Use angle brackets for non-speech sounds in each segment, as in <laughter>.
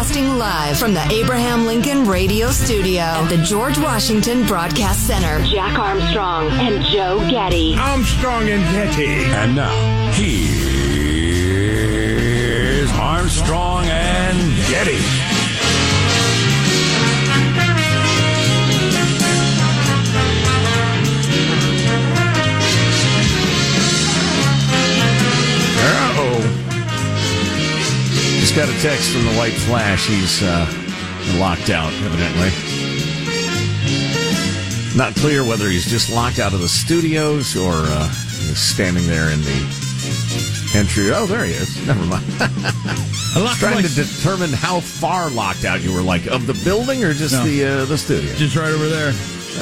Broadcasting live from the Abraham Lincoln Radio Studio at the George Washington Broadcast Center. Jack Armstrong and Joe Getty. Armstrong and Getty. And now, here's Armstrong and Getty. Just got a text from the White Flash. He's uh, locked out, evidently. Not clear whether he's just locked out of the studios or uh, he's standing there in the entry. Oh, there he is. <laughs> Never mind. <laughs> Trying to determine how far locked out you were, like of the building or just No. the uh, the studio. Just right over there.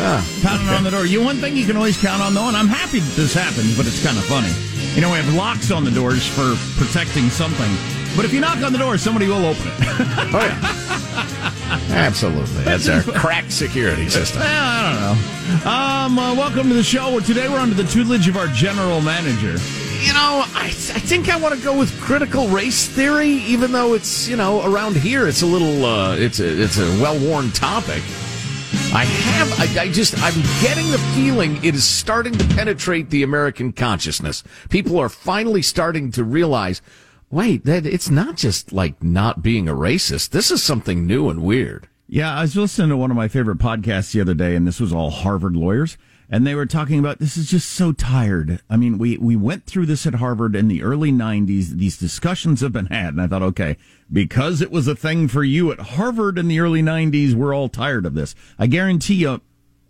Ah, Pounding on the door. You one thing you can always count on though, and I'm happy that this happened, but it's kind of funny. You know, we have locks on the doors for protecting something. But if you knock on the door, somebody will open it. <laughs> Oh yeah, absolutely. That's our <laughs> crack security system. Well, I don't know. Um, uh, welcome to the show. Today we're under the tutelage of our general manager. You know, I, I think I want to go with critical race theory, even though it's you know around here it's a little uh, it's a it's a well worn topic. I have I, I just I'm getting the feeling it is starting to penetrate the American consciousness. People are finally starting to realize, wait, that it's not just like not being a racist. This is something new and weird. Yeah, I was listening to one of my favorite podcasts the other day, and this was all Harvard lawyers, and they were talking about this is just so tired. I mean, we we went through this at Harvard in the early '90s. These discussions have been had, and I thought, okay, because it was a thing for you at Harvard in the early '90s, we're all tired of this. I guarantee you,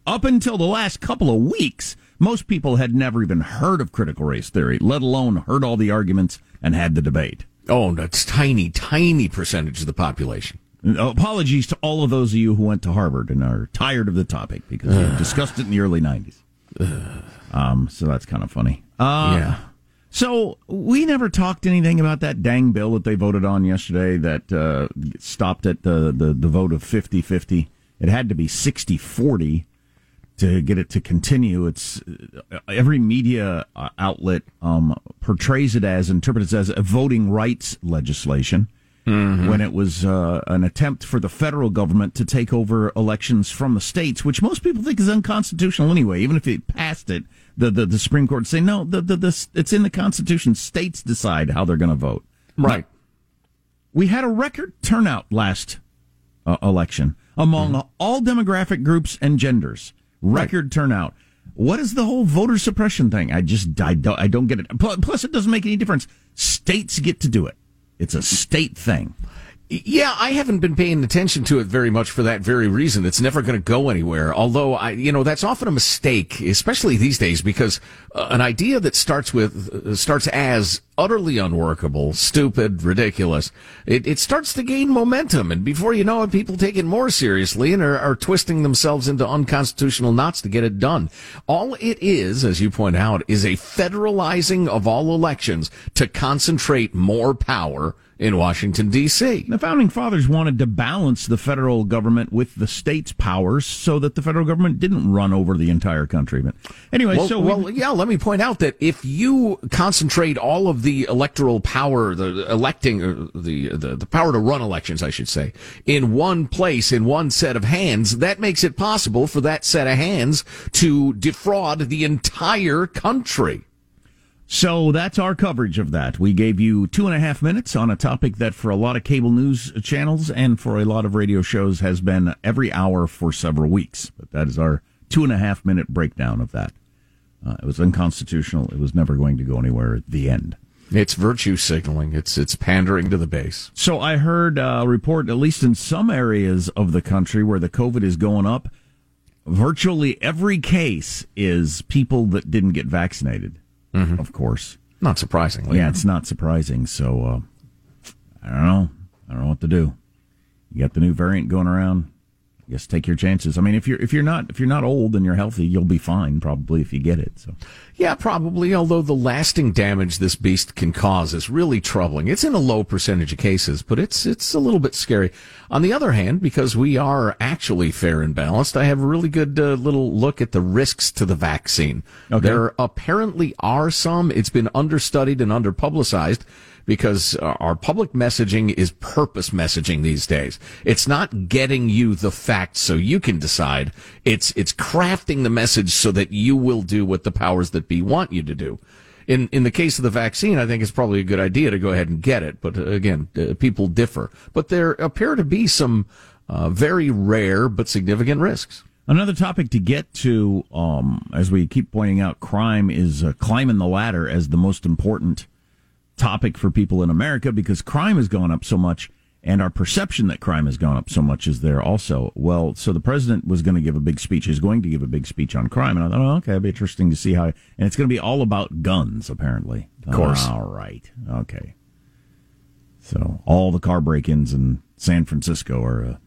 up until the last couple of weeks, most people had never even heard of critical race theory, let alone heard all the arguments and had the debate. Oh, that's tiny, tiny percentage of the population. Apologies to all of those of you who went to Harvard and are tired of the topic because we <sighs> discussed it in the early 90s. <sighs> Um, so that's kind of funny. Uh, yeah. So we never talked anything about that dang bill that they voted on yesterday that uh, stopped at the, the, the vote of 50 50. It had to be 60 40 to get it to continue. It's every media uh, outlet um, portrays it as, interprets it as a voting rights legislation when it was uh, an attempt for the federal government to take over elections from the states, which most people think is unconstitutional anyway. Even if it passed it, the the, the Supreme Court would say no, the, the the it's in the Constitution. States decide how they're going to vote. Right. We had a record turnout last uh, election among all demographic groups and genders. Record turnout. What is the whole voter suppression thing? I just I don't, I don't get it. Plus, it doesn't make any difference. States get to do it. It's a state thing. Yeah, I haven't been paying attention to it very much for that very reason. It's never going to go anywhere. Although I, you know, that's often a mistake, especially these days, because uh, an idea that starts with uh, starts as utterly unworkable, stupid, ridiculous, it, it starts to gain momentum, and before you know it, people take it more seriously and are, are twisting themselves into unconstitutional knots to get it done. All it is, as you point out, is a federalizing of all elections to concentrate more power in Washington D.C. The founding fathers wanted to balance the federal government with the states' powers so that the federal government didn't run over the entire country. But anyway, Well, so well, yeah. Let me point out that if you concentrate all of the electoral power, the electing, or the, the the power to run elections, I should say, in one place, in one set of hands, that makes it possible for that set of hands to defraud the entire country. So that's our coverage of that. We gave you two and a half minutes on a topic that for a lot of cable news channels and for a lot of radio shows has been every hour for several weeks. But that is our two and a half minute breakdown of that. Uh, it was unconstitutional. It was never going to go anywhere at the end. It's virtue signaling. It's it's pandering to the base. So I heard a report, at least in some areas of the country where the COVID is going up, virtually every case is people that didn't get vaccinated, of course. Not surprisingly. Yeah, it's not surprising. So uh, I don't know. I don't know what to do. You got the new variant going around. Yes, take your chances. I mean, if you're if you're not if you're not old and you're healthy, you'll be fine probably if you get it. So Yeah, probably, although the lasting damage this beast can cause is really troubling. It's in a low percentage of cases, but it's it's a little bit scary. On the other hand, because we are actually fair and balanced, I have a really good uh, little look at the risks to the vaccine. Okay. There apparently are some. It's been understudied and underpublicized because uh, our public messaging is purpose messaging these days. It's not getting you the facts so you can decide. It's it's crafting the message so that you will do what the powers that be want you to do. In in the case of the vaccine, I think it's probably a good idea to go ahead and get it. But uh, again, uh, people differ. But there appear to be some uh, very rare but significant risks. Another topic to get to, um, as we keep pointing out, crime is uh, climbing the ladder as the most important topic for people in America because crime has gone up so much and our perception that crime has gone up so much is there also. Well, so the president was going to give a big speech, He's going to give a big speech on crime. And I thought, oh, okay, it'd be interesting to see how, and it's going to be all about guns, apparently. Of course. All right. Okay. So all the car break ins in San Francisco are a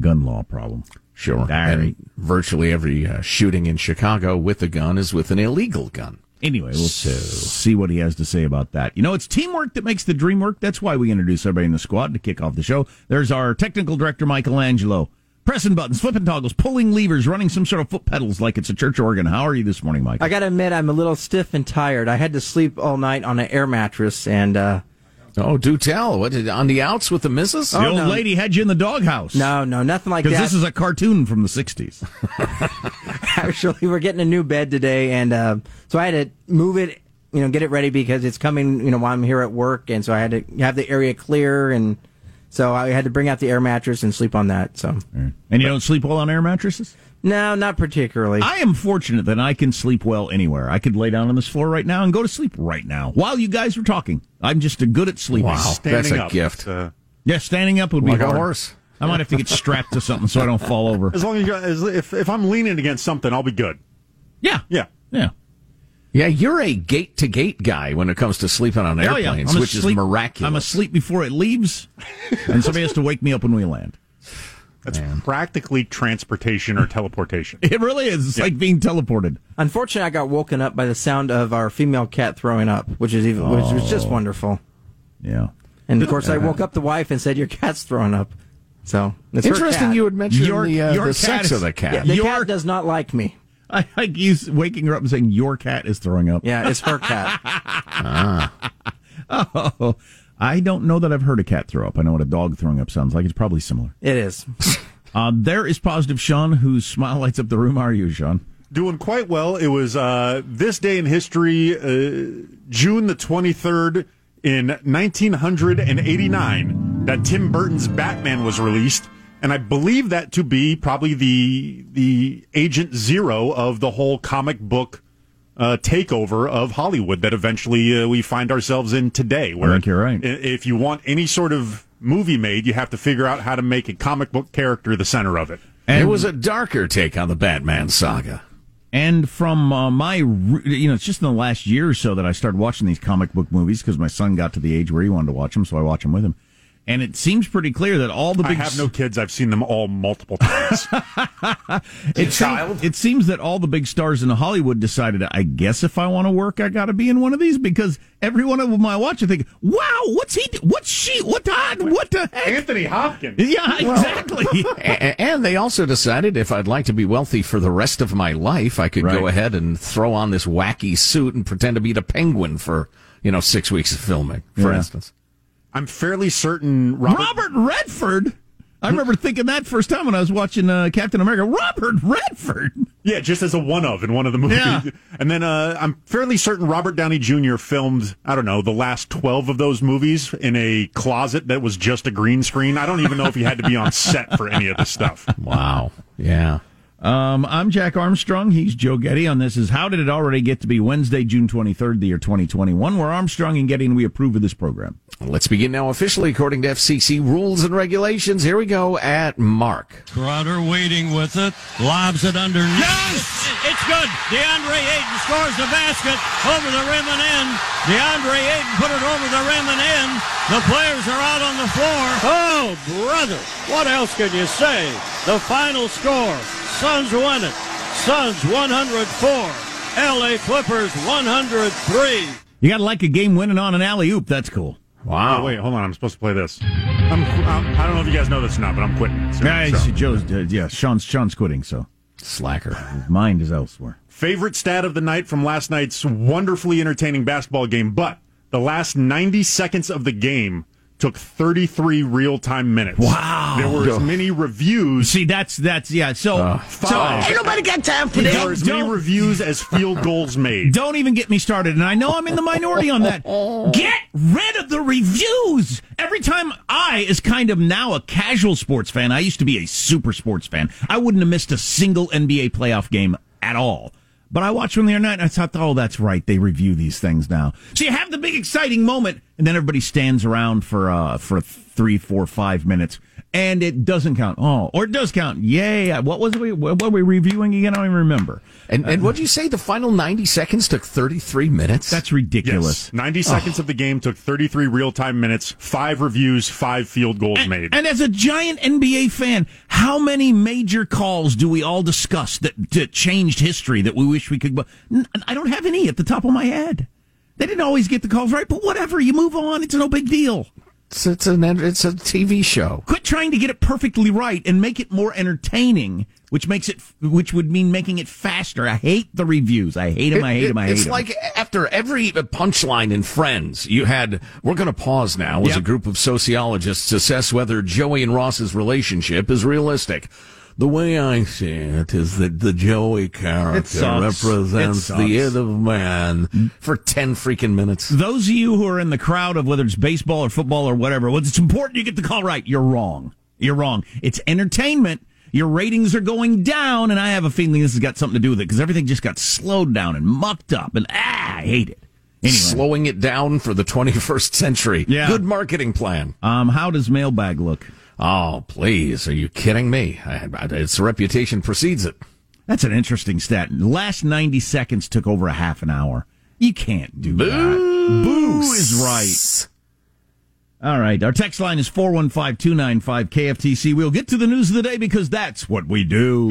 gun law problem. Sure. All and virtually every uh, shooting in Chicago with a gun is with an illegal gun. Anyway, we'll see what he has to say about that. You know, it's teamwork that makes the dream work. That's why we introduce everybody in the squad to kick off the show. There's our technical director, Michelangelo. Pressing buttons, flipping toggles, pulling levers, running some sort of foot pedals like it's a church organ. How are you this morning, Mike? I got to admit, I'm a little stiff and tired. I had to sleep all night on an air mattress, and uh, Oh, do tell. What did, on the outs with the missus? the Oh, old no. lady had you in the doghouse. no, no, nothing like that. Because this is a cartoon from the 60s. <laughs> <laughs> Actually, we're getting a new bed today, and uh, so I had to move it, you know, get it ready because it's coming, you know, while I'm here at work, and so I had to have the area clear, and so I had to bring out the air mattress and sleep on that. So And you don't sleep well on air mattresses? No, not particularly. I am fortunate that I can sleep well anywhere. I could lay down on this floor right now and go to sleep right now while you guys were talking. I'm just a good at sleeping. Wow. Standing That's a up. gift. It's, uh, Yeah, standing up would be Like a horse. I might have to get strapped to something so I don't fall over. as long as, you, as if if I'm leaning against something, I'll be good. Yeah. Yeah. Yeah. Yeah, you're a gate to gate guy when it comes to sleeping on Oh, yeah. airplanes, which asleep- is miraculous. I'm asleep before it leaves, and somebody has to wake me up when we land. That's practically transportation or teleportation. <laughs> It really is. It's like being teleported. Unfortunately, I got woken up by the sound of our female cat throwing up, which is even, which was just wonderful. Yeah. And of course, I woke up the wife and said, "Your cat's throwing up." So it's her Interesting cat. you would mention Your- the, uh, your the sex is- of the cat. Yeah, the Your- cat does not like me. I like you waking her up and saying, Your cat is throwing up. Yeah, it's her cat. <laughs> Oh, I don't know that I've heard a cat throw up. I know what a dog throwing up sounds like. It's probably similar. It is. <laughs> Uh, there is positive Sean, whose smile lights up the room. How are you, Sean? Doing quite well. It was uh, this day in history, uh, June the 23rd in 1989, that Tim Burton's Batman was released. And I believe that to be probably the the agent zero of the whole comic book uh, takeover of Hollywood that eventually uh, we find ourselves in today. Where think you're right. If you want any sort of movie made, you have to figure out how to make a comic book character the center of it. And it was a darker take on the Batman saga. And from uh, my, you know, it's just in the last year or so that I started watching these comic book movies because my son got to the age where he wanted to watch them, so I watch them with him. And it seems pretty clear that all the big. I have no kids. I've seen them all multiple times. <laughs> it, seems, it seems that all the big stars in Hollywood decided, I guess if I want to work, I got to be in one of these because every one of them I watch, I think, wow, what's he? do- What's she? What the? What the heck? Anthony Hopkins. Yeah, <laughs> exactly. <laughs> A- and they also decided if I'd like to be wealthy for the rest of my life, I could go ahead and throw on this wacky suit and pretend to be the penguin for, you know, six weeks of filming, for Yeah. instance. I'm fairly certain Robert. Robert Redford. I remember thinking that first time when I was watching uh, Captain America. Robert Redford. Yeah, just as a one of in one of the movies. Yeah. <laughs> And then uh, I'm fairly certain Robert Downey Jr. filmed, I don't know, the last 12 of those movies in a closet that was just a green screen. I don't even know if he had to be on set for any of the stuff. Wow. Yeah. Um, I'm Jack Armstrong. He's Joe Getty. On this is How Did It Already Get to Be Wednesday, June 23rd, the year 2021. We're Armstrong and Getty, and we approve of this program. Let's begin now officially according to FCC rules and regulations. Here we go at Mark. Crowder waiting with it, lobs it underneath. Yes! It's good. DeAndre Ayton scores the basket over the rim and in. DeAndre Ayton put it over the rim and in. The players are out on the floor. Oh, brother. What else can you say? The final score. Suns win it. Suns 104. LA Clippers 103. You got to like a game winning on an alley oop. That's cool. Wow. Oh, wait, hold on. I'm supposed to play this. I'm, I'm, I don't know if you guys know this or not, but I'm quitting. So, Yeah, so. Joe's, uh, yeah, Sean's, Sean's quitting, so Slacker. his mind is elsewhere. Favorite stat of the night from last night's wonderfully entertaining basketball game, but the last 90 seconds of the game took 33 real time minutes. Wow. There were as many reviews. See, that's, that's, yeah, so, uh, so, Five. ain't nobody got time for There were as many reviews as field goals made. Don't even get me started. And I know I'm in the minority on that. Get rid of the reviews. Every time I, is kind of now a casual sports fan, I used to be a super sports fan. I wouldn't have missed a single NBA playoff game at all. But I watched them the other night and I thought, oh, that's right. They review these things now. So you have the big exciting moment and then everybody stands around for, uh, for three, four, five minutes and it doesn't count. Oh, or it does count. Yay. What was we, what were we reviewing again? I don't even remember. And, and what'd you say? The final 90 seconds took 33 minutes? That's ridiculous. Yes. 90 seconds of the game took 33 real time minutes, five reviews, five field goals made. And as a giant NBA fan, how many major calls do we all discuss that, that changed history that we wish we could? I don't have any at the top of my head. They didn't always get the calls right, but whatever. You move on. It's no big deal. It's, it's, an, it's a TV show. Quit trying to get it perfectly right and make it more entertaining, which makes it, which would mean making it faster. I hate the reviews. I hate them. I hate them. I hate it's them. like after every punchline in Friends, you had, we're going to pause now as Yep. a group of sociologists assess whether Joey and Ross's relationship is realistic. The way I see it is that the Joey character represents the end of man for 10 freaking minutes. those of you who are in the crowd of whether it's baseball or football or whatever, well, it's important you get the call right. You're wrong. You're wrong. It's entertainment. Your ratings are going down, and I have a feeling this has got something to do with it because everything just got slowed down and mucked up, and ah, I hate it. Anyway, Slowing it down for the 21st century. Yeah. Good marketing plan. um, how does mailbag look? Oh, please. Are you kidding me? Its reputation precedes it. That's an interesting stat. The last 90 seconds took over a half an hour. You can't do that. Boo is right. All right. Our text line is 415 295 KFTC. We'll get to the news of the day because that's what we do.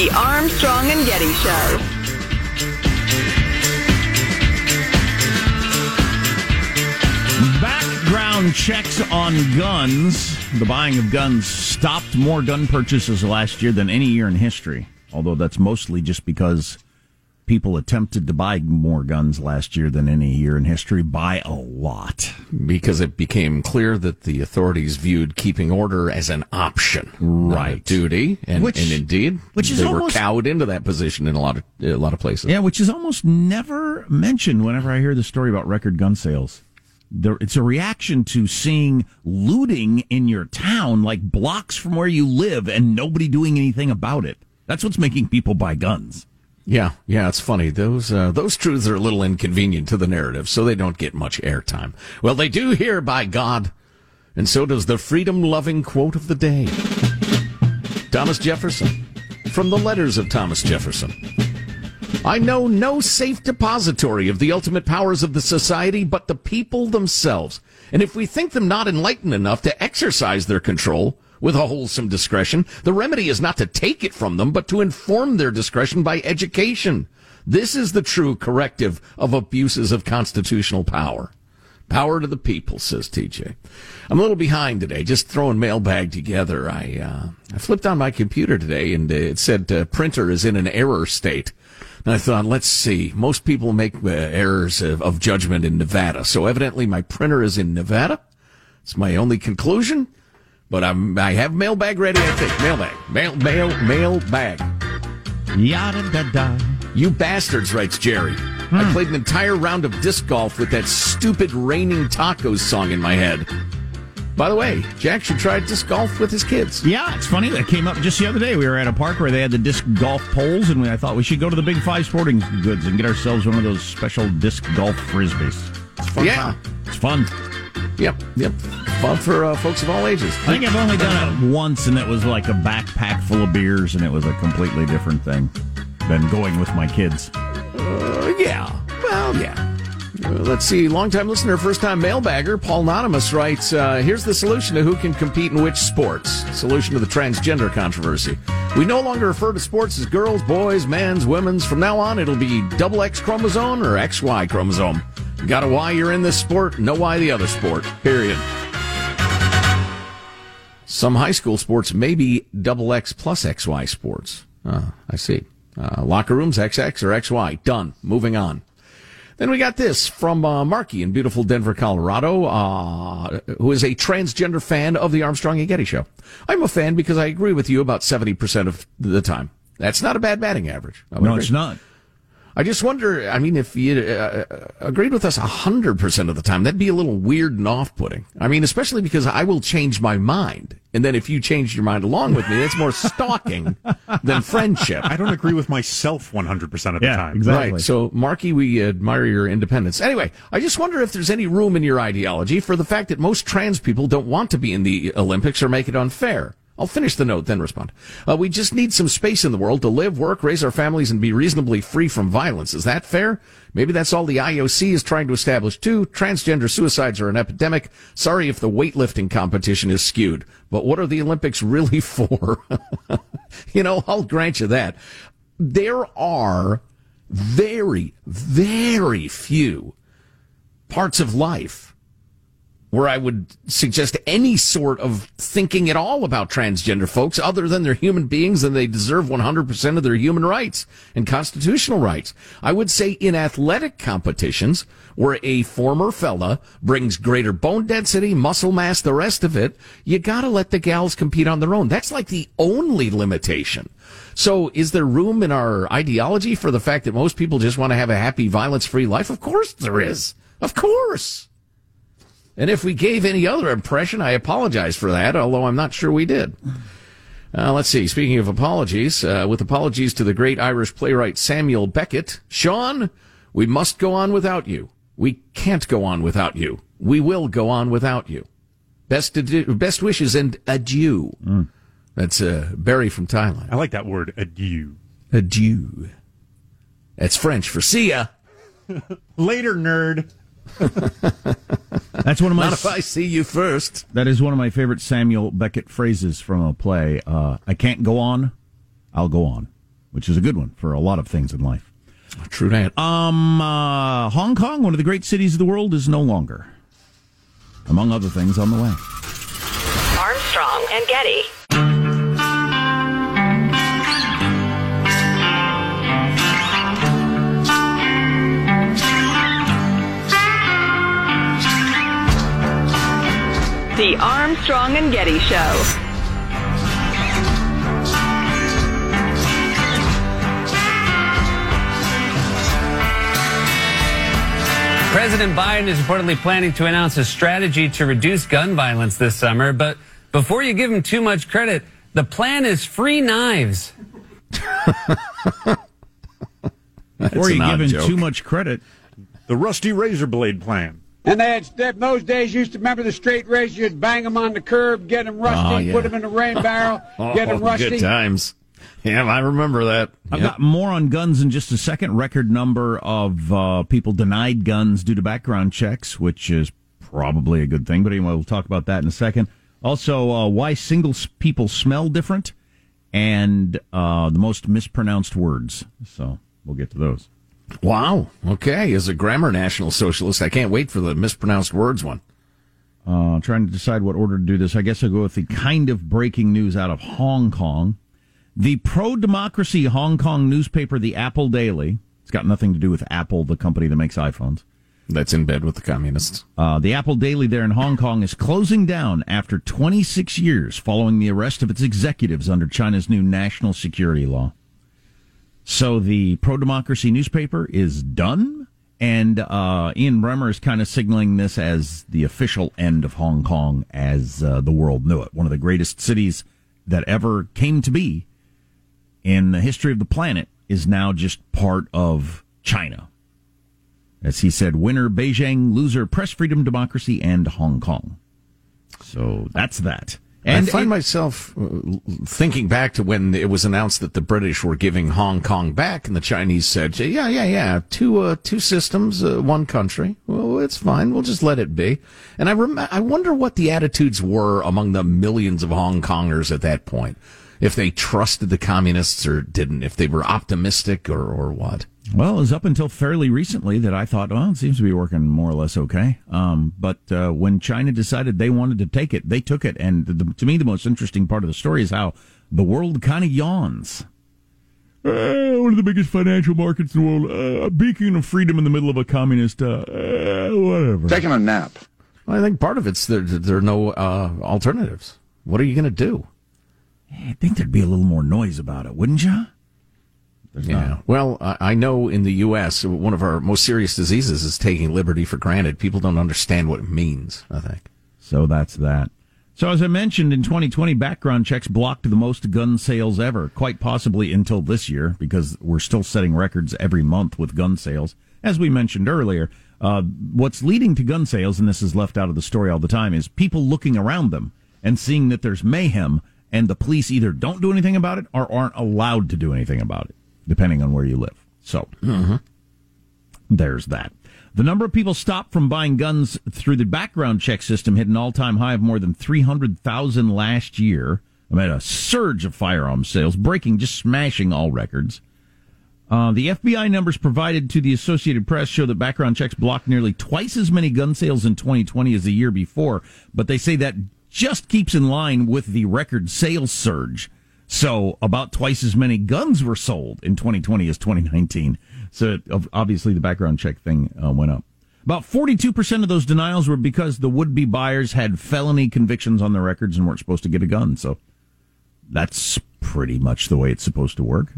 The Armstrong and Getty Show. Background checks on guns. The buying of guns stopped more gun purchases last year than any year in history. Although that's mostly just because people attempted to buy more guns last year than any year in history by a lot. because it became clear that the authorities viewed keeping order as an option, Right. duty, and, Which- and indeed, which is they almost- were cowed into that position in a lot of a lot of places. Yeah, which is almost never mentioned whenever I hear the story about record gun sales. There, it's a reaction to seeing looting in your town, like blocks from where you live, and nobody doing anything about it. That's what's making people buy guns. Yeah, yeah. It's funny those uh, those truths are a little inconvenient to the narrative, so they don't get much airtime. Well, they do here, by God, and so does the freedom-loving quote of the day. Thomas Jefferson, from the letters of Thomas Jefferson. I know no safe depository of the ultimate powers of the society but the people themselves. And if we think them not enlightened enough to exercise their control with a wholesome discretion, the remedy is not to take it from them, but to inform their discretion by education. This is the true corrective of abuses of constitutional power. Power to the people, says TJ. I'm a little behind today, just throwing mailbag together. I uh, I flipped on my computer today and uh, it said uh, printer is in an error state. And I thought, let's see. Most people make uh, errors of, of judgment in Nevada, so evidently my printer is in Nevada. It's my only conclusion. But I'm I have mailbag ready. I think mailbag, mail, mail, mailbag. Yada da da. You bastards, writes Jerry. I hmm. played an entire round of disc golf with that stupid raining tacos song in my head. By the way, Jack should try disc golf with his kids. Yeah, it's funny. That came up just the other day. We were at a park where they had the disc golf poles, and we, I thought we should go to the Big Five Sporting Goods and get ourselves one of those special disc golf frisbees. It's fun. Yeah. It's fun. Yep, yep. Fun for uh, folks of all ages. I think I've only done it once, and it was like a backpack full of beers, and it was a completely different thing than going with my kids. Uh, yeah. Well, yeah. Uh, let's see. Longtime listener, first time mailbagger, Paul Anonymous writes uh, Here's the solution to who can compete in which sports. Solution to the transgender controversy. We no longer refer to sports as girls, boys, men's, women's. From now on, it'll be double X chromosome or XY chromosome. Got a why you're in this sport, no why the other sport. Period. Some high school sports may be double X plus XY sports. Ah, I see. Uh, locker rooms, XX or XY. Done. Moving on. Then we got this from uh, Marky in beautiful Denver, Colorado, uh, who is a transgender fan of the Armstrong and Getty show. I'm a fan because I agree with you about 70% of the time. That's not a bad batting average. No, agree. it's not. I just wonder, I mean, if you uh, uh, agreed with us 100% of the time, that'd be a little weird and off putting. I mean, especially because I will change my mind. And then if you change your mind along with me, that's more stalking <laughs> than friendship. I don't agree with myself 100% of the Yeah, time. exactly. Right. So, Marky, we admire your independence. Anyway, I just wonder if there's any room in your ideology for the fact that most trans people don't want to be in the Olympics or make it unfair. I'll finish the note, then respond. Uh, we just need some space in the world to live, work, raise our families, and be reasonably free from violence. Is that fair? Maybe that's all the IOC is trying to establish too. Transgender suicides are an epidemic. Sorry if the weightlifting competition is skewed, but what are the Olympics <laughs> really for? <laughs> you know, I'll grant you that. There are very, very few parts of life where I would suggest any sort of thinking at all about transgender folks other than they're human beings and they deserve 100% of their human rights and constitutional rights. I would say in athletic competitions where a former fella brings greater bone density, muscle mass, the rest of it, you gotta let the gals compete on their own. That's like the only limitation. So is there room in our ideology for the fact that most people just want to have a happy, violence-free life? Of course there is. Of course. And if we gave any other impression, I apologize for that, although I'm not sure we did. Uh, let's see. Speaking of apologies, uh, with apologies to the great Irish playwright Samuel Beckett, Sean, we must go on without you. We can't go on without you. We will go on without you. Best best wishes and adieu. That's uh, Barry from Thailand. I like that word, adieu. Adieu. That's French for see ya. <laughs> Later, nerd. <laughs> That's one of my. Not if I see you first. That is one of my favorite Samuel Beckett phrases from a play. Uh, I can't go on, I'll go on, which is a good one for a lot of things in life. True that. Um, uh, Hong Kong, one of the great cities of the world, is no longer, among other things, on the way. Armstrong and Getty. The Armstrong and Getty Show. President Biden is reportedly planning to announce a strategy to reduce gun violence this summer, but before you give him too much credit, the plan is free knives. Or an you give him joke. too much credit. The rusty razor blade plan. And they had that those days used to remember the straight razor. You'd bang them on the curb, get them rusty, Oh, yeah. put them in the rain barrel, <laughs> get them Oh, rusty. Good times. Yeah, I remember that. I've Yep. got more on guns in just a second. Record number of uh, people denied guns due to background checks, which is probably a good thing. But anyway, we'll talk about that in a second. Also, uh, why single people smell different, and uh, the most mispronounced words. So we'll get to those. Wow. Okay. As a grammar national socialist, I can't wait for the mispronounced words one. Uh, trying to decide what order to do this. I guess I'll go with the kind of breaking news out of Hong Kong. The pro democracy Hong Kong newspaper, the Apple Daily, it's got nothing to do with Apple, the company that makes iPhones, That's in bed with the communists. Uh, the Apple Daily there in Hong Kong is closing down after 26 years following the arrest of its executives under China's new national security law. So the pro democracy newspaper is done, and uh, Ian Bremmer is kind of signaling this as the official end of Hong Kong as uh, the world knew it. One of the greatest cities that ever came to be in the history of the planet is now just part of China. As he said, winner Beijing, loser press freedom, democracy, and Hong Kong. So that's that. And I find it- myself uh, thinking back to when it was announced that the British were giving Hong Kong back, and the Chinese said, "Yeah, yeah, yeah, two uh, two systems, uh, one country. Well, it's fine. We'll just let it be." And I rem- I wonder what the attitudes were among the millions of Hong Kongers at that point. If they trusted the communists or didn't, if they were optimistic or, or what. Well, it was up until fairly recently that I thought, well, it seems to be working more or less okay. Um, but uh, when China decided they wanted to take it, they took it. And the, to me, the most interesting part of the story is how the world kind of yawns. Uh, one of the biggest financial markets in the world, uh, a beacon of freedom in the middle of a communist, uh, uh, whatever. Taking a nap. Well, I think part of it's there, there are no uh, alternatives. What are you going to do? I think there'd be a little more noise about it, wouldn't you? Yeah. Well, I I know in the U.S., one of our most serious diseases is taking liberty for granted. People don't understand what it means, I think. So that's that. So as I mentioned, in 2020, background checks blocked the most gun sales ever, quite possibly until this year, because we're still setting records every month with gun sales. As we mentioned earlier, uh, what's leading to gun sales, and this is left out of the story all the time, is people looking around them and seeing that there's mayhem, and the police either don't do anything about it or aren't allowed to do anything about it, depending on where you live. So there's that. The number of people stopped from buying guns through the background check system hit an all time high of more than 300,000 last year. amid a surge of firearm sales, breaking, just smashing all records. Uh, the FBI numbers provided to the Associated Press show that background checks blocked nearly twice as many gun sales in 2020 as the year before, but they say that just keeps in line with the record sales surge. So about twice as many guns were sold in 2020 as 2019. So it- obviously the background check thing uh, went up. About 42% of those denials were because the would-be buyers had felony convictions on their records and weren't supposed to get a gun. So that's pretty much the way it's supposed to work.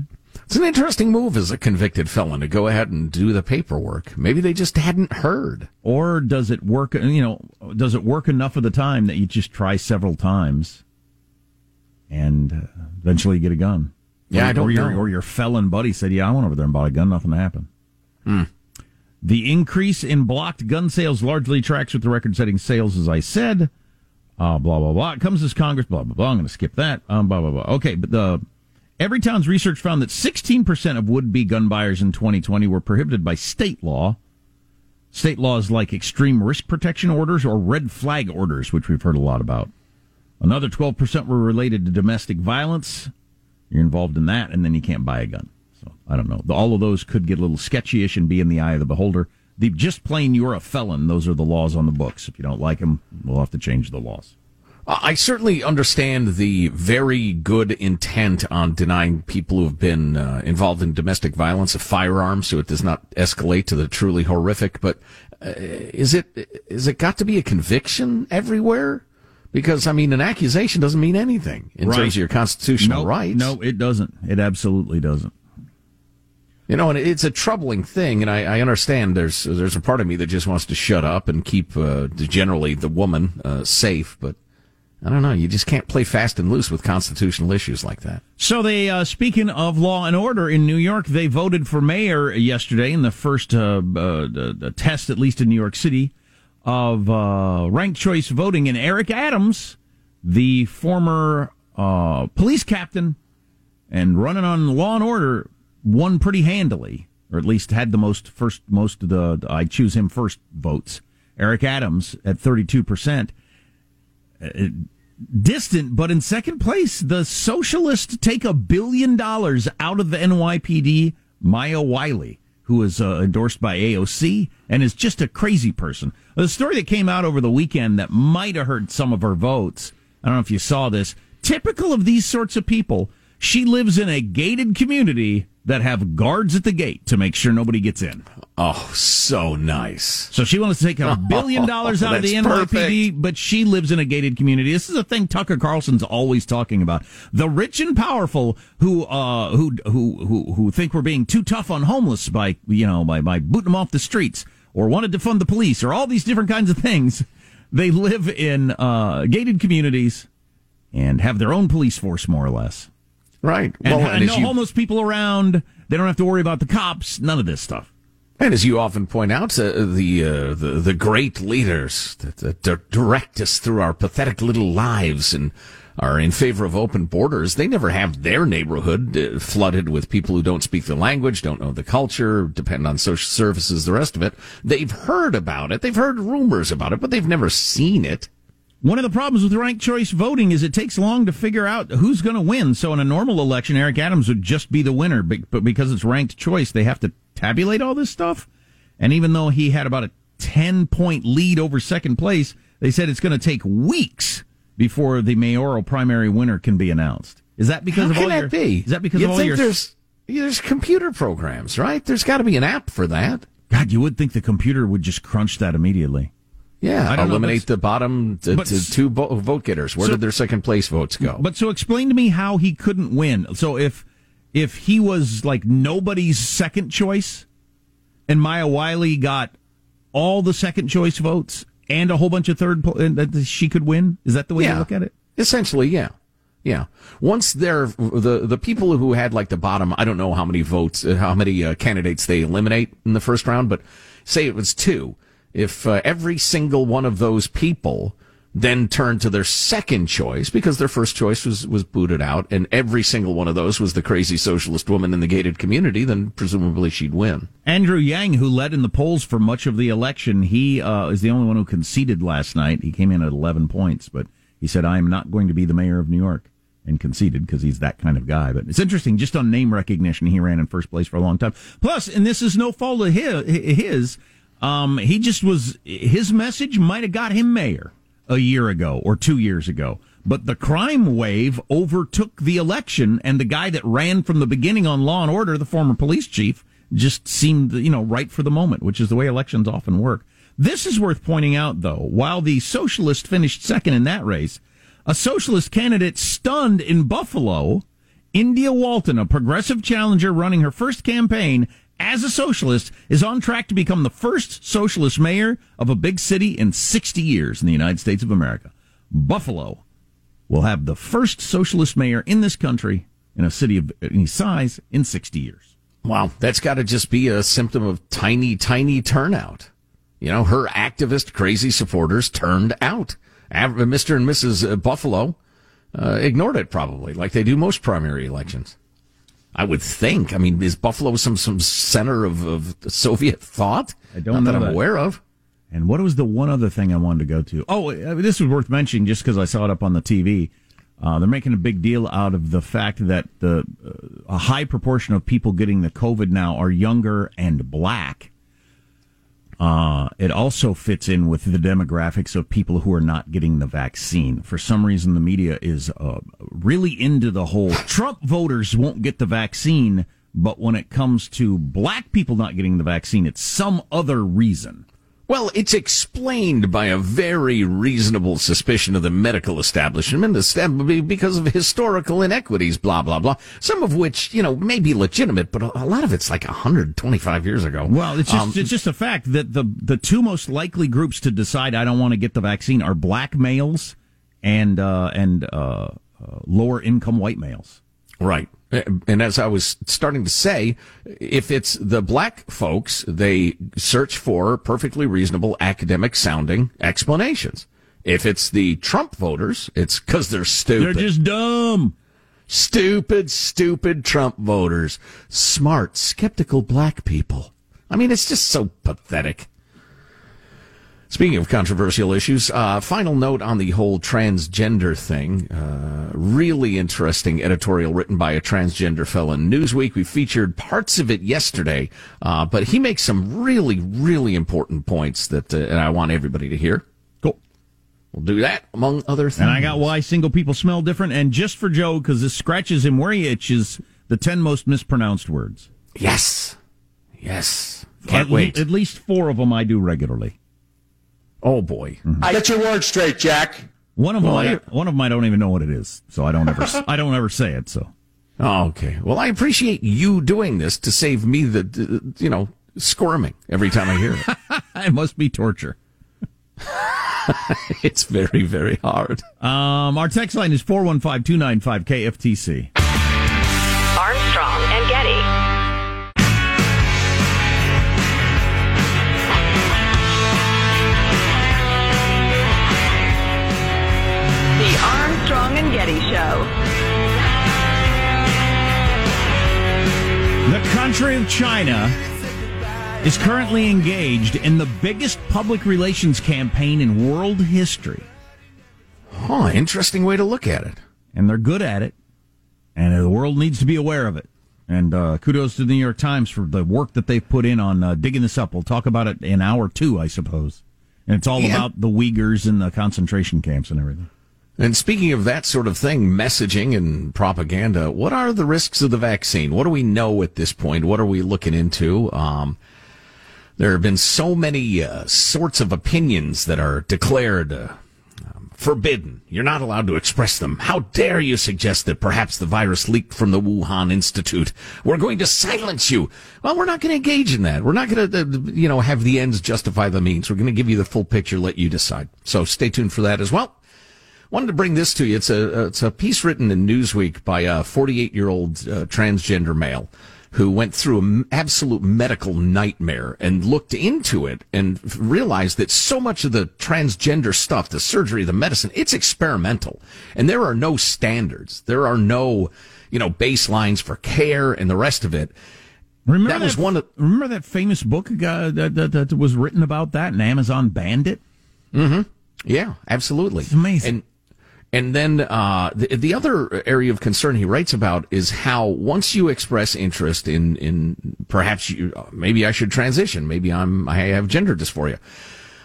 It's an interesting move as a convicted felon to go ahead and do the paperwork. Maybe they just hadn't heard. Or does it work, you know, does it work enough of the time that you just try several times and uh, eventually you get a gun? Yeah, or, I don't or your, know. Or your felon buddy said, yeah, I went over there and bought a gun, nothing happened. Hmm. The increase in blocked gun sales largely tracks with the record setting sales, as I said. Uh, blah, blah, blah. It comes as Congress, blah, blah, blah. I'm going to skip that. Um, blah, blah, blah. Okay, but the Everytown's research found that 16% of would be gun buyers in 2020 were prohibited by state law. State laws like extreme risk protection orders or red flag orders, which we've heard a lot about. Another 12% were related to domestic violence. You're involved in that, and then you can't buy a gun. So I don't know. All of those could get a little sketchy-ish and be in the eye of the beholder. The just plain you're a felon. Those are the laws on the books. If you don't like them, we'll have to change the laws. I certainly understand the very good intent on denying people who have been uh, involved in domestic violence a firearm so it does not escalate to the truly horrific. But uh, is it is it got to be a conviction everywhere? Because I mean, an accusation doesn't mean anything in Right. terms of your constitutional Nope. rights. No, it doesn't. It absolutely doesn't. You know, and it's a troubling thing, and I, I understand there's there's a part of me that just wants to shut up and keep uh, generally the woman uh, safe, but I don't know. You just can't play fast and loose with constitutional issues like that. So they, uh, speaking of law and order in New York, they voted for mayor yesterday in the first uh, uh, test, at least in New York City, of uh, ranked choice voting. And Eric Adams, the former uh, police captain and running on law and order, won pretty handily, or at least had the most first most of the, I choose him first votes. Eric Adams at thirty two percent distant, but in second place, the socialists take a billion dollars out of the NYPD, Maya Wiley, who is uh, endorsed by AOC and is just a crazy person. The story that came out over the weekend that might have hurt some of her votes. I don't know if you saw this. Typical of these sorts of people. She lives in a gated community that have guards at the gate to make sure nobody gets in. Oh, so nice. So she wants to take a <laughs> billion dollars out of the NYPD, but she lives in a gated community. This is a thing Tucker Carlson's always talking about. The rich and powerful who uh who who who who think we're being too tough on homeless by you know by by booting them off the streets or wanted to fund the police or all these different kinds of things. They live in uh gated communities and have their own police force more or less. Right. And, well, and and no you, homeless people around. They don't have to worry about the cops. None of this stuff. and as you often point out, uh, the, uh, the the great leaders that, that direct us through our pathetic little lives and are in favor of open borders, they never have their neighborhood uh, flooded with people who don't speak the language, don't know the culture, depend on social services, the rest of it. They've heard about it, they've heard rumors about it, but they've never seen it. One of the problems with ranked choice voting is it takes long to figure out who's going to win. So in a normal election, Eric Adams would just be the winner, but but because it's ranked choice, they have to tabulate all this stuff. And even though he had about a 10 point lead over second place, they said it's going to take weeks before the mayoral primary winner can be announced. Is that because How of can all that your be? Is that because You'd of all your there's there's computer programs, right? There's got to be an app for that. God, you would think the computer would just crunch that immediately. Yeah, I don't know, eliminate but- the bottom t- but- t- two vo- vote getters. Where So- did their second place votes go? But so explain to me how he couldn't win. So if if he was like nobody's second choice, and Maya Wiley got all the second choice votes and a whole bunch of third, pl- and that she could win. Is that the way Yeah. you look at it? Essentially, yeah. Yeah. Once they're the the people who had like the bottom, I don't know how many votes, uh, how many uh, candidates they eliminate in the first round, but say it was two. If uh, every single one of those people then turned to their second choice because their first choice was was booted out, and every single one of those was the crazy socialist woman in the gated community, then presumably she'd win. Andrew Yang, who led in the polls for much of the election, he uh, is the only one who conceded last night. He came in at 11 points, but he said, I am not going to be the mayor of New York, and conceded because he's that kind of guy. But it's interesting, just on name recognition, he ran in first place for a long time. Plus, and this is no fault of his, his um, he just was, his message might have got him mayor a year ago or two years ago. But the crime wave overtook the election, and the guy that ran from the beginning on Law and Order, the former police chief, just seemed, you know, right for the moment, which is the way elections often work. This is worth pointing out, though. While the socialist finished second in that race, a socialist candidate stunned in Buffalo, India Walton, a progressive challenger running her first campaign as a socialist, is on track to become the first socialist mayor of a big city in 60 years in the United States of America. Buffalo will have the first socialist mayor in this country in a city of any size in 60 years. Wow, that's got to just be a symptom of tiny, tiny turnout. You know, her activist, crazy supporters turned out. Mr. and Mrs. Buffalo uh, ignored it probably, like they do most primary elections. I would think. I mean, is Buffalo some some center of, of Soviet thought? I don't Not know that I'm aware of. And what was the one other thing I wanted to go to? Oh, uh, this was worth mentioning just because I saw it up on the TV. Uh, they're making a big deal out of the fact that the uh, a high proportion of people getting the COVID now are younger and black. Uh, it also fits in with the demographics of people who are not getting the vaccine. For some reason, the media is uh, really into the whole Trump voters won't get the vaccine, but when it comes to black people not getting the vaccine, it's some other reason. Well, it's explained by a very reasonable suspicion of the medical establishment estab- because of historical inequities, blah, blah, blah. Some of which, you know, may be legitimate, but a a lot of it's like 125 years ago. Well, it's just Um, it's just a fact that the the two most likely groups to decide I don't want to get the vaccine are black males and uh, and uh, uh, lower income white males. Right. And as I was starting to say, if it's the black folks, they search for perfectly reasonable academic sounding explanations. If it's the Trump voters, it's because they're stupid. They're just dumb. Stupid, stupid Trump voters. Smart, skeptical black people. I mean, it's just so pathetic. Speaking of controversial issues, uh, final note on the whole transgender thing. Uh, really interesting editorial written by a transgender fellow in Newsweek. We featured parts of it yesterday, uh, but he makes some really, really important points that uh, and I want everybody to hear. Cool. We'll do that among other things. And I got why single people smell different. And just for Joe, because this scratches him where he itches, The 10 most mispronounced words. Yes. Yes. Can't at, wait. At least four of them I do regularly. Oh boy. I get your words straight, Jack. One of Well, them, I, I- one of them I don't even know what it is, so I don't ever, I don't ever say it. So Oh, okay. Well, I appreciate you doing this to save me the, the you know, squirming every time I hear it. <laughs> it must be torture. <laughs> it's very, very hard. Um, our text line is 415 295 KFTC. Armstrong Getty Show. The country of China is currently engaged in the biggest public relations campaign in world history. Huh, interesting way to look at it. And they're good at it. And the world needs to be aware of it. And uh, kudos to the New York Times for the work that they've put in on uh, digging this up. We'll talk about it in hour two, I suppose. And it's all Yeah. about the Uyghurs and the concentration camps and everything. And speaking of that sort of thing, messaging and propaganda, what are the risks of the vaccine? What do we know at this point? What are we looking into? Um, there have been so many uh, sorts of opinions that are declared uh, um, forbidden. You're not allowed to express them. How dare you suggest that perhaps the virus leaked from the Wuhan Institute? We're going to silence you. Well, we're not going to engage in that. We're not going to, uh, you know, have the ends justify the means. We're going to give you the full picture, let you decide. So stay tuned for that as well wanted to bring this to you. It's a it's a piece written in Newsweek by a 48 year old uh, transgender male who went through an absolute medical nightmare and looked into it and realized that so much of the transgender stuff, the surgery, the medicine, it's experimental, and there are no standards. There are no you know baselines for care and the rest of it. Remember That was one of- remember that famous book uh, that, that, that was written about that and Amazon banned it? Yeah, absolutely. It's amazing. And and then uh, the, the other area of concern he writes about is how once you express interest in in perhaps you maybe I should transition, maybe I'm I have gender dysphoria.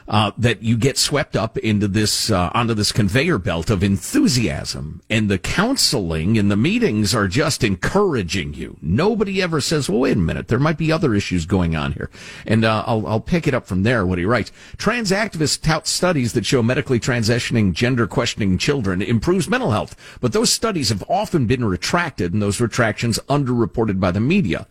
Uh, that you get swept up into this uh, onto this conveyor belt of enthusiasm, and the counseling and the meetings are just encouraging you. Nobody ever says, "Well, wait a minute, there might be other issues going on here." And uh, I'll I'll pick it up from there. What he writes: Trans activists tout studies that show medically transitioning, gender questioning children improves mental health, but those studies have often been retracted, and those retractions underreported by the media.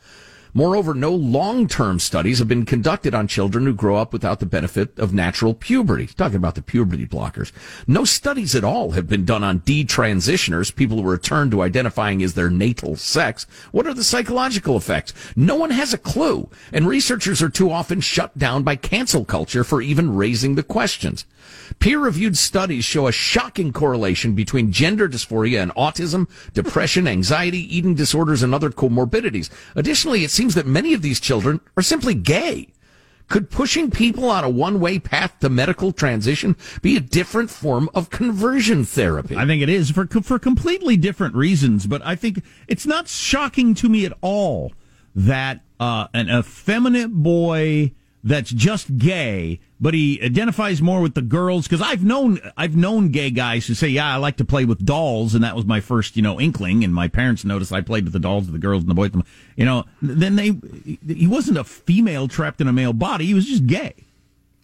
Moreover, no long-term studies have been conducted on children who grow up without the benefit of natural puberty. Talking about the puberty blockers. No studies at all have been done on detransitioners, people who return to identifying as their natal sex. What are the psychological effects? No one has a clue, and researchers are too often shut down by cancel culture for even raising the questions. Peer-reviewed studies show a shocking correlation between gender dysphoria and autism, depression, anxiety, eating disorders, and other comorbidities. Additionally, it seems that many of these children are simply gay. Could pushing people on a one-way path to medical transition be a different form of conversion therapy? I think it is for for completely different reasons, but I think it's not shocking to me at all that uh, an effeminate boy that's just gay, but he identifies more with the girls. Because I've known I've known gay guys who say, "Yeah, I like to play with dolls," and that was my first, you know, inkling. And my parents noticed I played with the dolls, the girls, and the boys. You know, then they he wasn't a female trapped in a male body; he was just gay,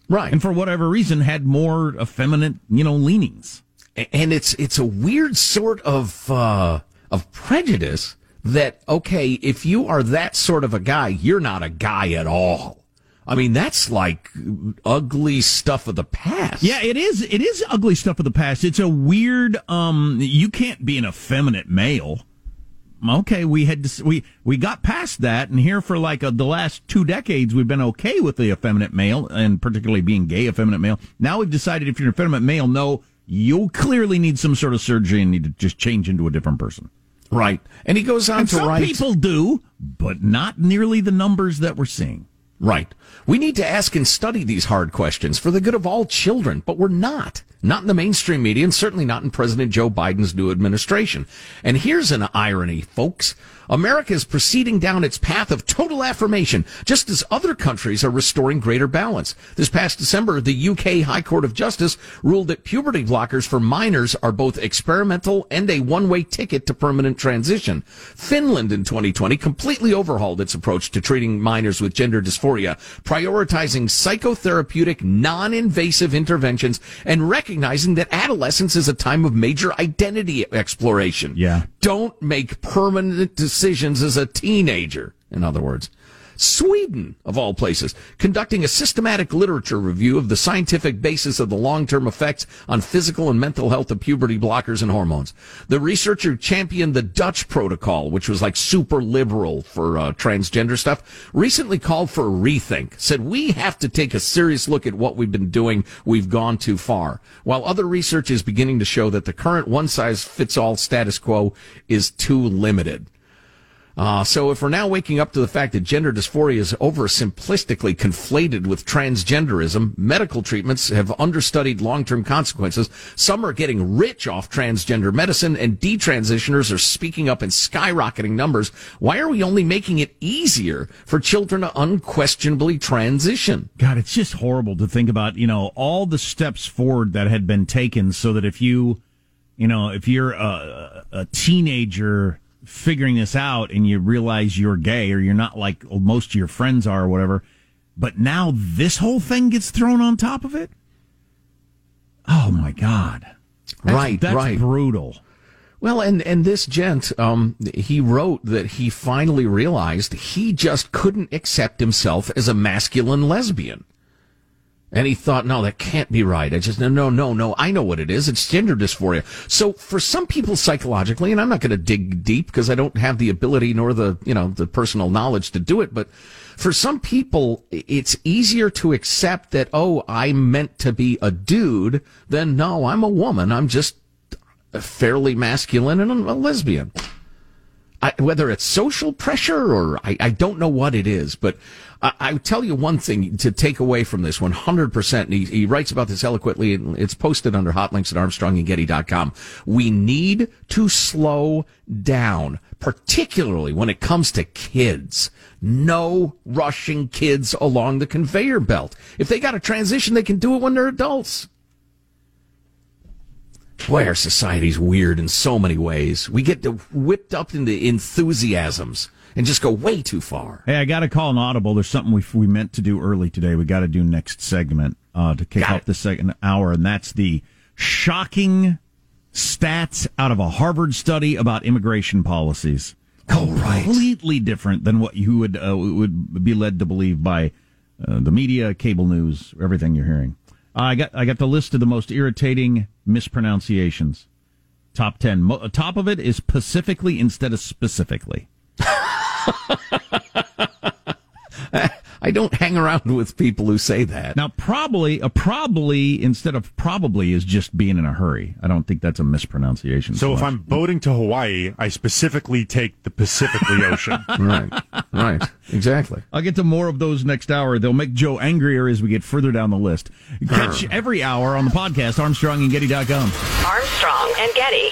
right? And for whatever reason, had more effeminate, you know, leanings. and it's it's a weird sort of uh, of prejudice that okay, if you are that sort of a guy, you're not a guy at all. I mean, that's like ugly stuff of the past. Yeah, it is. It is ugly stuff of the past. It's a weird. Um, you can't be an effeminate male. Okay, we had to, we we got past that, and here for like uh the last two decades, we've been okay with the effeminate male, and particularly being gay effeminate male. Now we've decided if you're an effeminate male, no, you clearly need some sort of surgery and need to just change into a different person. Right, and he goes on And to some write. people do, but not nearly the numbers that we're seeing. Right. We need to ask and study these hard questions for the good of all children, but we're not. Not in the mainstream media and certainly not in President Joe Biden's new administration. And here's an irony, folks. America is proceeding down its path of total affirmation, just as other countries are restoring greater balance. This past December, the UK High Court of Justice ruled that puberty blockers for minors are both experimental and a one-way ticket to permanent transition. Finland in 2020 completely overhauled its approach to treating minors with gender dysphoria, prioritizing psychotherapeutic, non-invasive interventions and recognizing that adolescence is a time of major identity exploration. Yeah. Don't make permanent decisions as a teenager, in other words. Sweden, of all places, conducting a systematic literature review of the scientific basis of the long-term effects on physical and mental health of puberty blockers and hormones. The researcher championed the Dutch protocol, which was like super liberal for uh, transgender stuff, recently called for a rethink, said we have to take a serious look at what we've been doing. We've gone too far. While other research is beginning to show that the current one-size-fits-all status quo is too limited. Uh, so if we're now waking up to the fact that gender dysphoria is oversimplistically conflated with transgenderism, medical treatments have understudied long-term consequences. Some are getting rich off transgender medicine and detransitioners are speaking up in skyrocketing numbers. Why are we only making it easier for children to unquestionably transition? God, it's just horrible to think about, you know, all the steps forward that had been taken so that if you, you know, if you're a, a teenager figuring this out and you realize you're gay or you're not like most of your friends are or whatever, but now this whole thing gets thrown on top of it? Oh my God. That's, right, that's right. brutal. Well, and, and this gent, um, he wrote that he finally realized he just couldn't accept himself as a masculine lesbian. And he thought, no, that can't be right. I just, no, no, no, no. I know what it is. It's gender dysphoria. So for some people psychologically, and I'm not going to dig deep because I don't have the ability nor the, you know, the personal knowledge to do it. But for some people, it's easier to accept that, oh, I'm meant to be a dude than no, I'm a woman. I'm just fairly masculine and I'm a lesbian. I, whether it's social pressure or I, I, don't know what it is, but I, I tell you one thing to take away from this 100%. And he, he writes about this eloquently and it's posted under hot links at armstrongandgetty.com. We need to slow down, particularly when it comes to kids. No rushing kids along the conveyor belt. If they got a transition, they can do it when they're adults. Boy, our society's weird in so many ways. We get whipped up into enthusiasms and just go way too far. Hey, I got to call an audible. There's something we we meant to do early today. We got to do next segment uh, to kick Got off it. the second hour, and that's the shocking stats out of a Harvard study about immigration policies. Oh, right. Completely different than what you would uh, would be led to believe by uh, the media, cable news, everything you're hearing. I got I got the list of the most irritating mispronunciations. Top ten. Mo- top of it is pacifically instead of specifically. I don't hang around with people who say that. Now, probably a probably instead of probably is just being in a hurry. I don't think that's a mispronunciation. So if much. I'm boating to Hawaii, I specifically take the Pacifically Ocean. <laughs> right, right, exactly. I'll get to more of those next hour. They'll make Joe angrier as we get further down the list. Catch every hour on the podcast, Armstrong and ArmstrongandGetty.com. Armstrong and Getty.